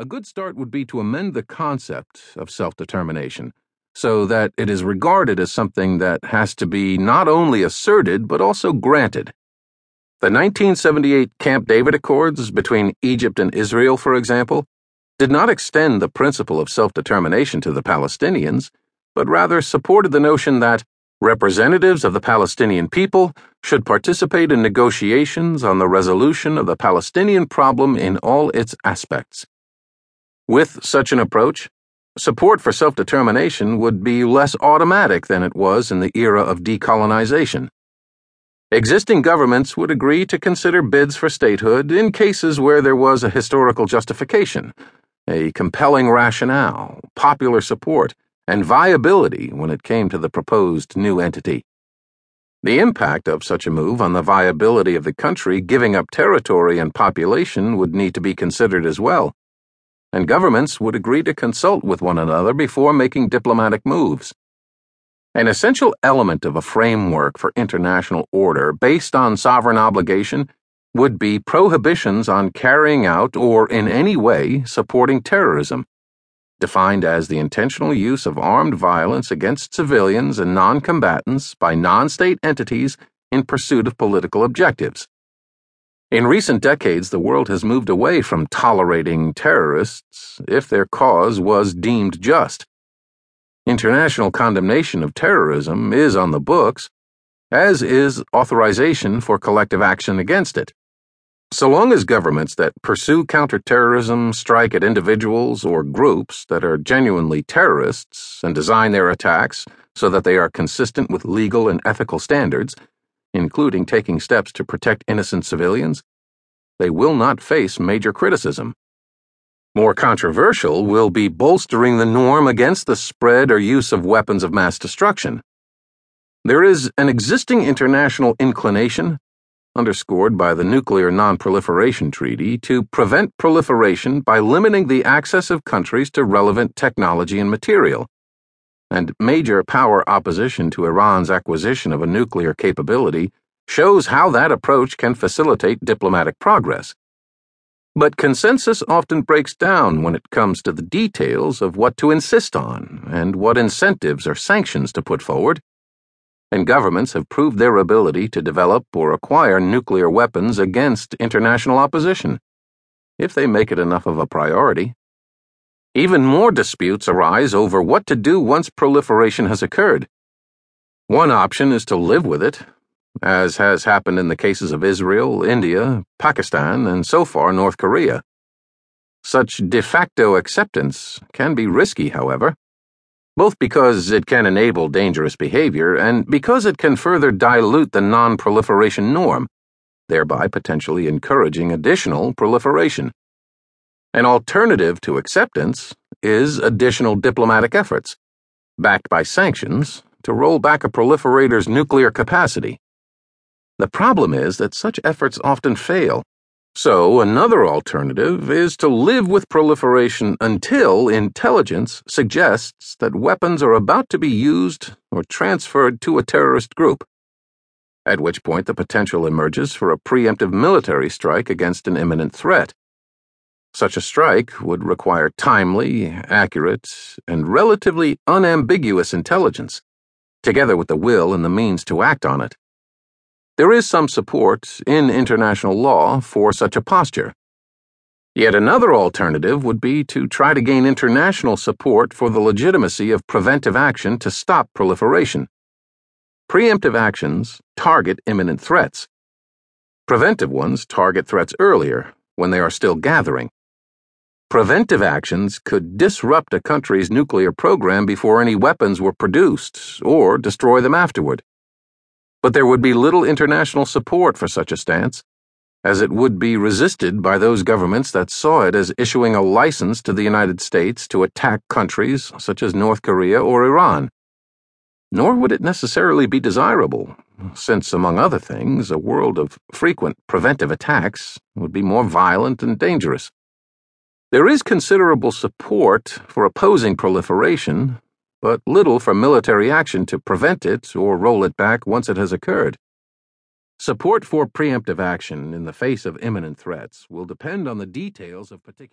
A good start would be to amend the concept of self determination so that it is regarded as something that has to be not only asserted but also granted. The 1978 Camp David Accords between Egypt and Israel, for example, did not extend the principle of self determination to the Palestinians, but rather supported the notion that representatives of the Palestinian people should participate in negotiations on the resolution of the Palestinian problem in all its aspects. With such an approach, support for self determination would be less automatic than it was in the era of decolonization. Existing governments would agree to consider bids for statehood in cases where there was a historical justification, a compelling rationale, popular support, and viability when it came to the proposed new entity. The impact of such a move on the viability of the country giving up territory and population would need to be considered as well and governments would agree to consult with one another before making diplomatic moves. An essential element of a framework for international order based on sovereign obligation would be prohibitions on carrying out or in any way supporting terrorism, defined as the intentional use of armed violence against civilians and non combatants by non state entities in pursuit of political objectives. In recent decades, the world has moved away from tolerating terrorists if their cause was deemed just. International condemnation of terrorism is on the books, as is authorization for collective action against it. So long as governments that pursue counterterrorism strike at individuals or groups that are genuinely terrorists and design their attacks so that they are consistent with legal and ethical standards, including taking steps to protect innocent civilians, they will not face major criticism. More controversial will be bolstering the norm against the spread or use of weapons of mass destruction. There is an existing international inclination, underscored by the Nuclear Non-Proliferation Treaty, to prevent proliferation by limiting the access of countries to relevant technology and material and major power opposition to Iran's acquisition of a nuclear capability shows how that approach can facilitate diplomatic progress. But consensus often breaks down when it comes to the details of what to insist on and what incentives or sanctions to put forward. And governments have proved their ability to develop or acquire nuclear weapons against international opposition, if they make it enough of a priority. Even more disputes arise over what to do once proliferation has occurred. One option is to live with it, as has happened in the cases of Israel, India, Pakistan, and so far North Korea. Such de facto acceptance can be risky, however, both because it can enable dangerous behavior and because it can further dilute the non proliferation norm, thereby potentially encouraging additional proliferation. An alternative to acceptance is additional diplomatic efforts, backed by sanctions, to roll back a proliferator's nuclear capacity. The problem is that such efforts often fail. So, another alternative is to live with proliferation until intelligence suggests that weapons are about to be used or transferred to a terrorist group, at which point the potential emerges for a preemptive military strike against an imminent threat. Such a strike would require timely, accurate, and relatively unambiguous intelligence, together with the will and the means to act on it. There is some support in international law for such a posture. Yet another alternative would be to try to gain international support for the legitimacy of preventive action to stop proliferation. Preemptive actions target imminent threats. Preventive ones target threats earlier, when they are still gathering. Preventive actions could disrupt a country's nuclear program before any weapons were produced, or destroy them afterward. But there would be little international support for such a stance, as it would be resisted by those governments that saw it as issuing a license to the United States to attack countries such as North Korea or Iran. Nor would it necessarily be desirable, since, among other things, a world of frequent preventive attacks would be more violent and dangerous. There is considerable support for opposing proliferation, but little for military action to prevent it or roll it back once it has occurred. Support for preemptive action in the face of imminent threats will depend on the details of particular